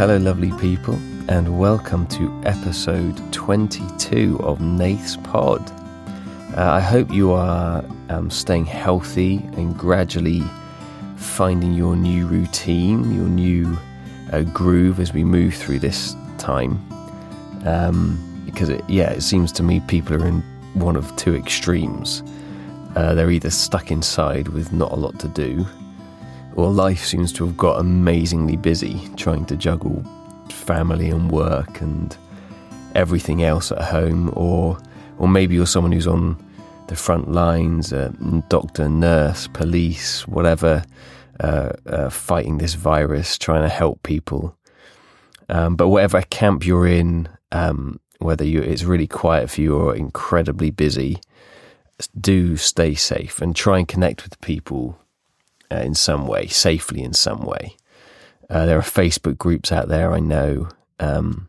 hello, lovely people, and welcome to episode 22 of Nath's Pod. Uh, I hope you are um, staying healthy and gradually finding your new routine, your new uh, groove as we move through this time. Um, because, it, yeah, it seems to me people are in one of two extremes. Uh, they're either stuck inside with not a lot to do, or life seems to have got amazingly busy trying to juggle family and work and everything else at home, or or maybe you're someone who's on the front lines, uh, doctor, nurse, police, whatever, uh, uh, fighting this virus, trying to help people. Um, but whatever camp you're in, um, whether you, it's really quiet for you or incredibly busy, do stay safe and try and connect with people uh, in some way, safely in some way. Uh, there are Facebook groups out there, I know. Um,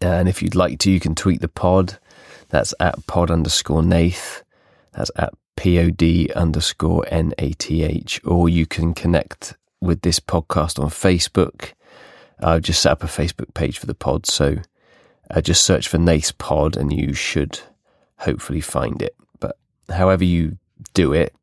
and if you'd like to, you can tweet the pod. That's at pod underscore Nath. That's at pod underscore N-A-T-H. Or you can connect with this podcast on Facebook. I've just set up a Facebook page for the pod. So uh, just search for Nath Pod and you should hopefully find it. But however you do it,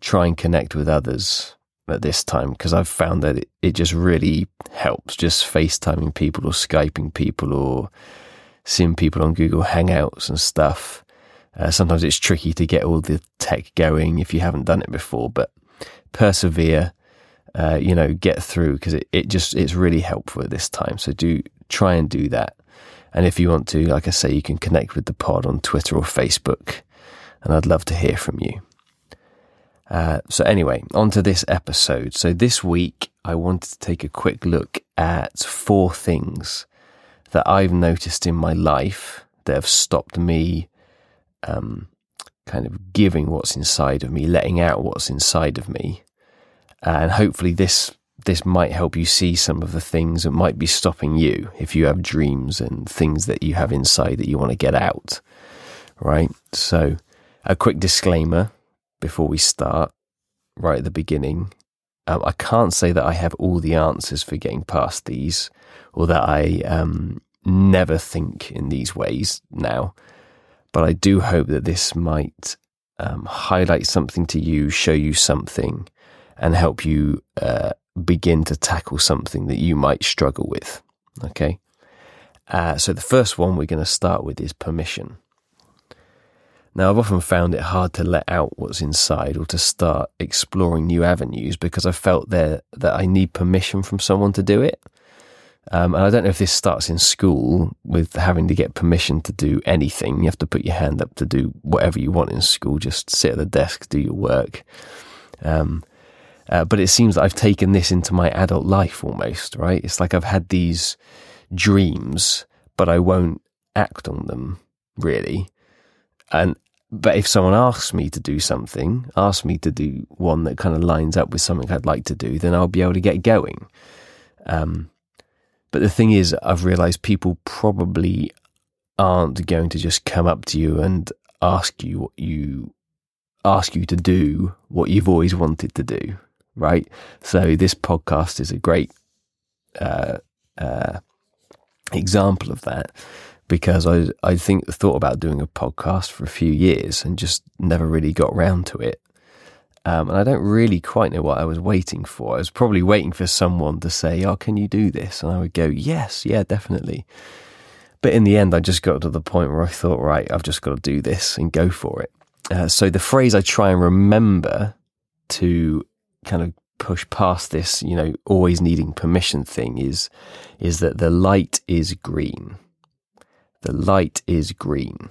try and connect with others at this time because I've found that it, it just really helps just FaceTiming people or Skyping people or seeing people on Google Hangouts and stuff. Uh, sometimes it's tricky to get all the tech going if you haven't done it before, but persevere, uh, you know, get through because it, it just, it's really helpful at this time. So do try and do that. And if you want to, like I say, you can connect with the pod on Twitter or Facebook and I'd love to hear from you. Uh, so anyway, on to this episode. So this week, I wanted to take a quick look at four things that I've noticed in my life that have stopped me, um, kind of giving what's inside of me, letting out what's inside of me, and hopefully this this might help you see some of the things that might be stopping you if you have dreams and things that you have inside that you want to get out. Right. So, a quick disclaimer before we start, right at the beginning. Um, I can't say that I have all the answers for getting past these, or that I um, never think in these ways now. But I do hope that this might um, highlight something to you, show you something, and help you uh, begin to tackle something that you might struggle with. Okay. Uh, so the first one we're going to start with is permission. Now, I've often found it hard to let out what's inside or to start exploring new avenues because I felt there that I need permission from someone to do it. Um, and I don't know if this starts in school with having to get permission to do anything. You have to put your hand up to do whatever you want in school. Just sit at the desk, do your work. Um, uh, but it seems that I've taken this into my adult life almost, right? It's like I've had these dreams, but I won't act on them really. And but if someone asks me to do something, asks me to do one that kind of lines up with something I'd like to do, then I'll be able to get going. Um, but the thing is, I've realized people probably aren't going to just come up to you and ask you what you ask you to do what you've always wanted to do, right? So this podcast is a great uh, uh, example of that because I I think thought about doing a podcast for a few years and just never really got round to it. Um, and I don't really quite know what I was waiting for. I was probably waiting for someone to say, "Oh, can you do this?" And I would go, "Yes, yeah, definitely." But in the end, I just got to the point where I thought, "Right, I've just got to do this and go for it." Uh, so the phrase I try and remember to kind of push past this, you know, always needing permission thing is is that the light is green the light is green.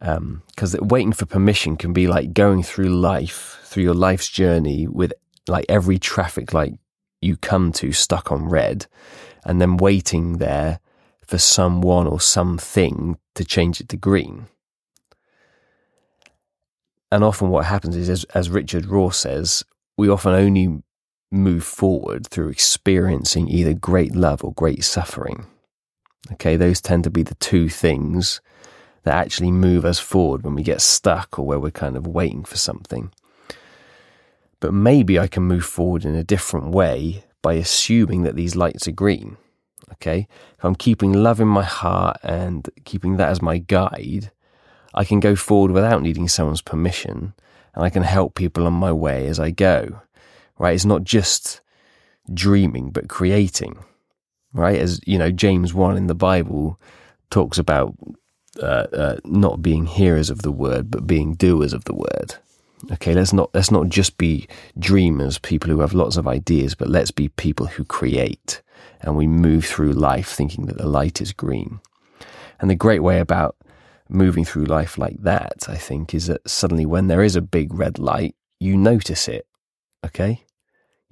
Because um, waiting for permission can be like going through life, through your life's journey with like every traffic light you come to stuck on red and then waiting there for someone or something to change it to green. And often what happens is, as, as Richard Rohr says, we often only move forward through experiencing either great love or great suffering. Okay, those tend to be the two things that actually move us forward when we get stuck or where we're kind of waiting for something. But maybe I can move forward in a different way by assuming that these lights are green. Okay. If I'm keeping love in my heart and keeping that as my guide, I can go forward without needing someone's permission and I can help people on my way as I go. Right. It's not just dreaming, but creating. Right. As you know, James 1 in the Bible talks about uh, uh, not being hearers of the word, but being doers of the word. Okay, let's not let's not just be dreamers, people who have lots of ideas, but let's be people who create and we move through life thinking that the light is green. And the great way about moving through life like that, I think, is that suddenly when there is a big red light, you notice it. Okay?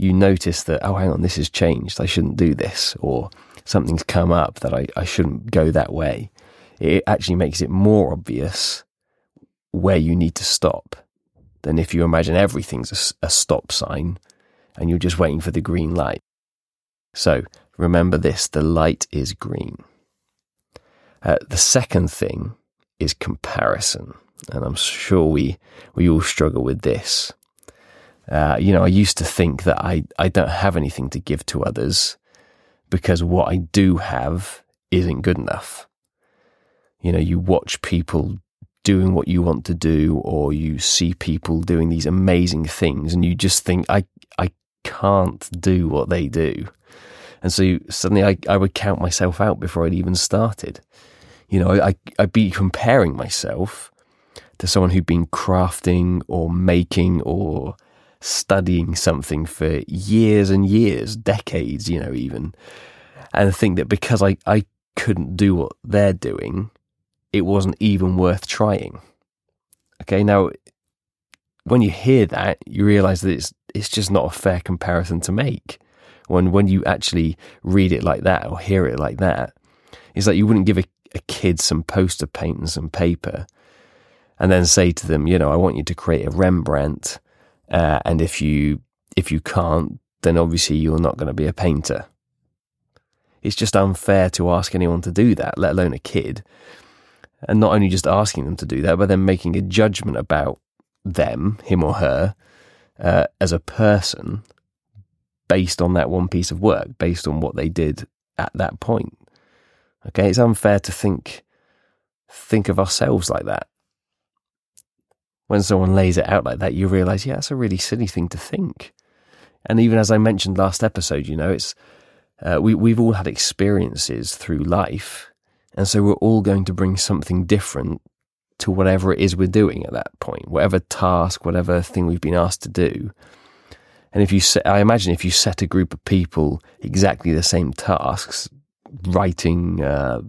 You notice that, oh, hang on, this has changed. I shouldn't do this. Or something's come up that I, I shouldn't go that way. It actually makes it more obvious where you need to stop than if you imagine everything's a, a stop sign and you're just waiting for the green light. So remember this the light is green. Uh, the second thing is comparison. And I'm sure we, we all struggle with this. Uh, you know, I used to think that I, I don't have anything to give to others because what I do have isn't good enough. You know, you watch people doing what you want to do, or you see people doing these amazing things, and you just think, I, I can't do what they do. And so suddenly I, I would count myself out before I'd even started. You know, I, I'd be comparing myself to someone who'd been crafting or making or studying something for years and years, decades, you know, even, and think that because I, I couldn't do what they're doing, it wasn't even worth trying. Okay, now when you hear that, you realize that it's it's just not a fair comparison to make. When when you actually read it like that or hear it like that, it's like you wouldn't give a, a kid some poster paint and some paper, and then say to them, you know, I want you to create a Rembrandt, uh, and if you if you can't, then obviously you're not going to be a painter. It's just unfair to ask anyone to do that, let alone a kid and not only just asking them to do that, but then making a judgment about them, him or her, uh, as a person based on that one piece of work, based on what they did at that point. Okay, it's unfair to think think of ourselves like that. When someone lays it out like that, you realize, yeah, that's a really silly thing to think. And even as I mentioned last episode, you know, it's uh, we we've all had experiences through life and so we're all going to bring something different to whatever it is we're doing at that point, whatever task, whatever thing we've been asked to do. And if you, set, I imagine if you set a group of people exactly the same tasks, writing a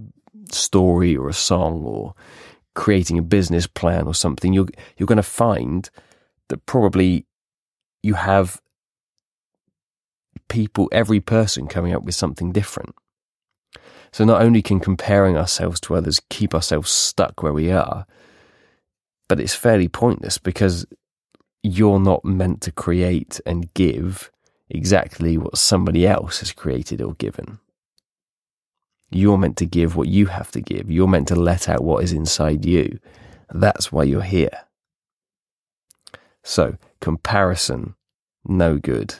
story or a song or creating a business plan or something, you're, you're going to find that probably you have people, every person coming up with something different. So not only can comparing ourselves to others keep ourselves stuck where we are, but it's fairly pointless because you're not meant to create and give exactly what somebody else has created or given. You're meant to give what you have to give. You're meant to let out what is inside you. That's why you're here. So, comparison, no good.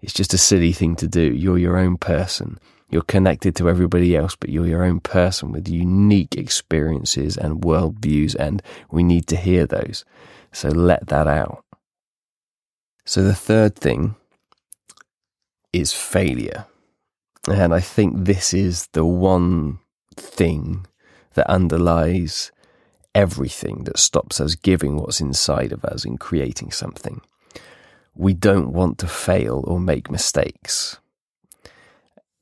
It's just a silly thing to do. You're your own person. You're connected to everybody else, but you're your own person with unique experiences and worldviews, and we need to hear those. So let that out. So the third thing is failure. And I think this is the one thing that underlies everything that stops us giving what's inside of us and creating something. We don't want to fail or make mistakes.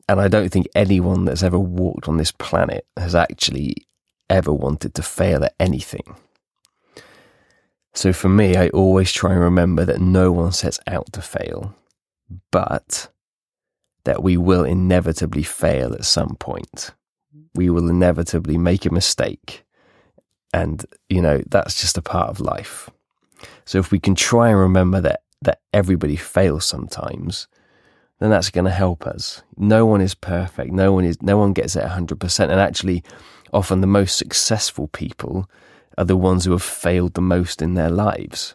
And I don't think anyone that's ever walked on this planet has actually ever wanted to fail at anything. So for me, I always try and remember that no one sets out to fail, but that we will inevitably fail at some point. We will inevitably make a mistake. And, you know, that's just a part of life. So if we can try and remember that, that everybody fails sometimes, then that's going to help us. No one is perfect. No one is, no one gets it 100%. And actually, often the most successful people are the ones who have failed the most in their lives.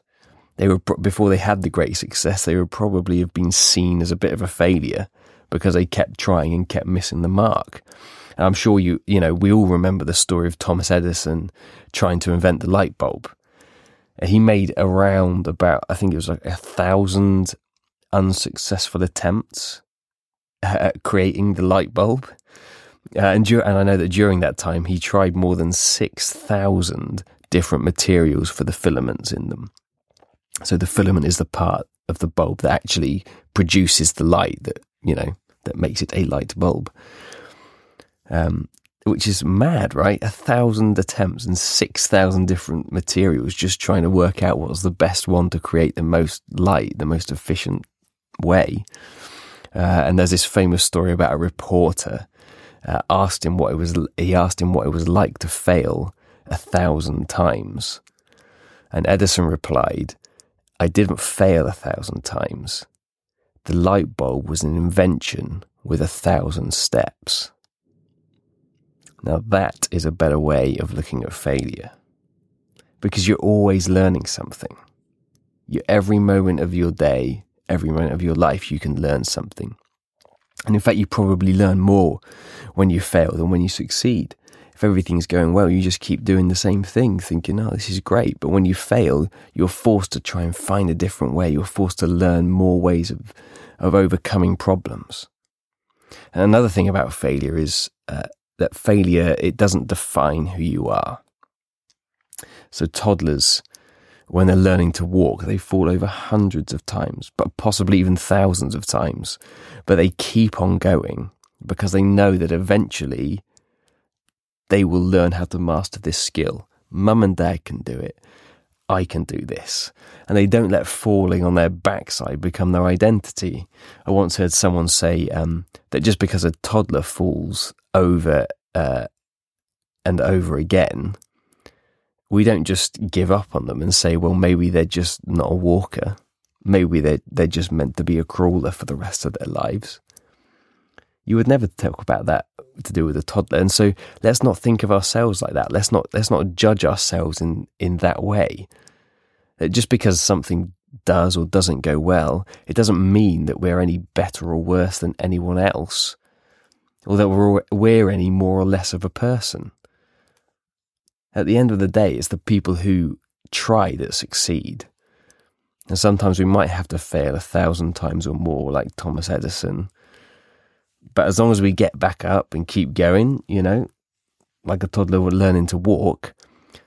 they were before they had the great success, they would probably have been seen as a bit of a failure because they kept trying and kept missing the mark. And I'm sure you, you know, we all remember the story of Thomas Edison trying to invent the light bulb. He made around about, I think it was like a thousand unsuccessful attempts at creating the light bulb. Uh, and, and I know that during that time, he tried more than 6,000 different materials for the filaments in them. So the filament is the part of the bulb that actually produces the light that, you know, that makes it a light bulb. Um, which is mad, right? A thousand attempts and 6,000 different materials just trying to work out what was the best one to create the most light, the most efficient way. Uh, and there's this famous story about a reporter uh, asked him what it was. He asked him what it was like to fail a thousand times, and Edison replied, "I didn't fail a thousand times. The light bulb was an invention with a thousand steps." Now that is a better way of looking at failure, because you're always learning something. You every moment of your day, every moment of your life, you can learn something. And in fact, you probably learn more when you fail than when you succeed. Everything's going well, you just keep doing the same thing, thinking, oh, this is great. But when you fail, you're forced to try and find a different way. You're forced to learn more ways of, of overcoming problems. And another thing about failure is uh, that failure, it doesn't define who you are. So toddlers, when they're learning to walk, they fall over hundreds of times, but possibly even thousands of times. But they keep on going because they know that eventually they will learn how to master this skill. Mum and dad can do it. I can do this. And they don't let falling on their backside become their identity. I once heard someone say um, that just because a toddler falls over uh, and over again, we don't just give up on them and say, well, maybe they're just not a walker. Maybe they're, they're just meant to be a crawler for the rest of their lives. You would never talk about that to do with a toddler. And so let's not think of ourselves like that. Let's not, let's not judge ourselves in, in that way. Uh, just because something does or doesn't go well, it doesn't mean that we're any better or worse than anyone else, or that we're, we're any more or less of a person. At the end of the day, it's the people who try that succeed. And sometimes we might have to fail a thousand times or more, like Thomas Edison. But as long as we get back up and keep going, you know, like a toddler learning to walk,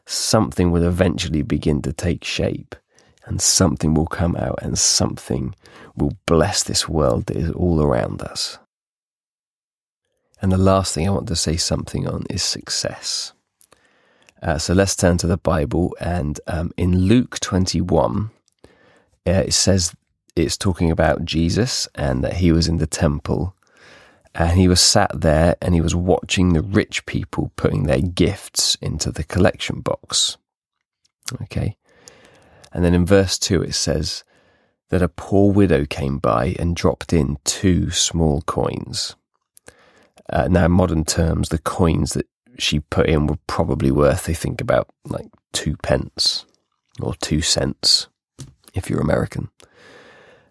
something will eventually begin to take shape and something will come out and something will bless this world that is all around us. And the last thing I want to say something on is success. Uh, so let's turn to the Bible. And um, in Luke 21, uh, it says it's talking about Jesus and that he was in the temple and he was sat there and he was watching the rich people putting their gifts into the collection box. Okay. And then in verse 2, it says that a poor widow came by and dropped in two small coins. Uh, now, in modern terms, the coins that she put in were probably worth, I think, about like two pence or two cents if you're American.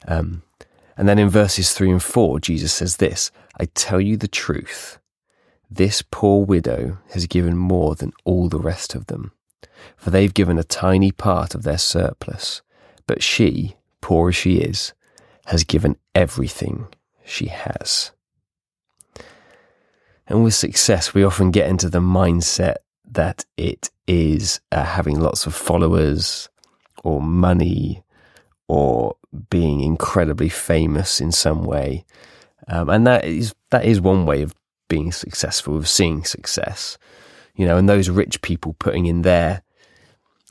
Um, and then in verses three and four, Jesus says this I tell you the truth. This poor widow has given more than all the rest of them, for they've given a tiny part of their surplus. But she, poor as she is, has given everything she has. And with success, we often get into the mindset that it is uh, having lots of followers or money or being incredibly famous in some way. Um, and that is, that is one way of being successful, of seeing success. You know, and those rich people putting in their,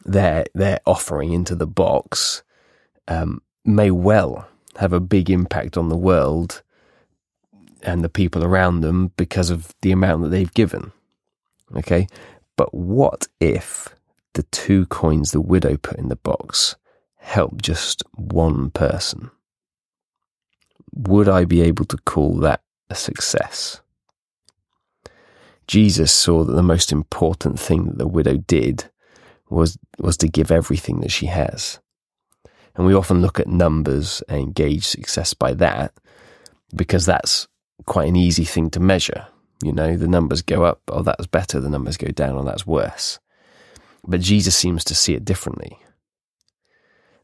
their, their offering into the box, um, may well have a big impact on the world and the people around them because of the amount that they've given. Okay. But what if the two coins the widow put in the box helped just one person? Would I be able to call that a success? Jesus saw that the most important thing that the widow did was, was to give everything that she has. And we often look at numbers and gauge success by that because that's quite an easy thing to measure. You know, the numbers go up, oh, that's better, the numbers go down, oh, that's worse. But Jesus seems to see it differently.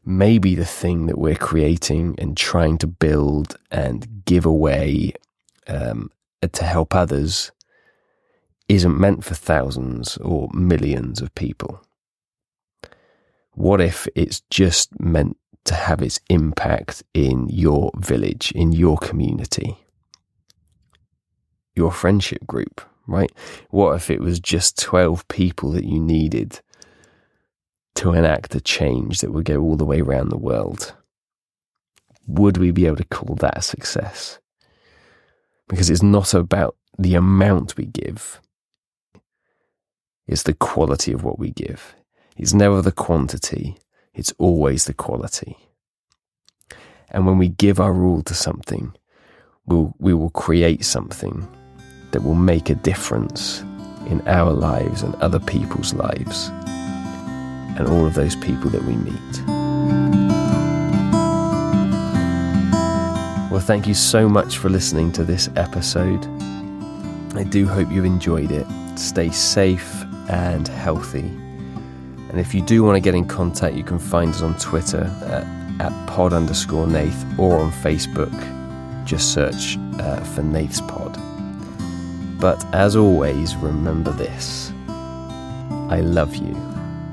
Maybe the thing that we're creating and trying to build and give away um, to help others isn't meant for thousands or millions of people. What if it's just meant to have its impact in your village, in your community, your friendship group, right? What if it was just 12 people that you needed to enact a change that would go all the way around the world? Would we be able to call that a success? Because it's not about the amount we give, it's the quality of what we give. It's never the quantity, it's always the quality. And when we give our all to something, we'll, we will create something that will make a difference in our lives and other people's lives and all of those people that we meet. Well, thank you so much for listening to this episode. I do hope you enjoyed it. Stay safe and healthy. And if you do want to get in contact, you can find us on Twitter at, at pod underscore Nath or on Facebook. Just search uh, for Nath's Pod. But as always, remember this I love you,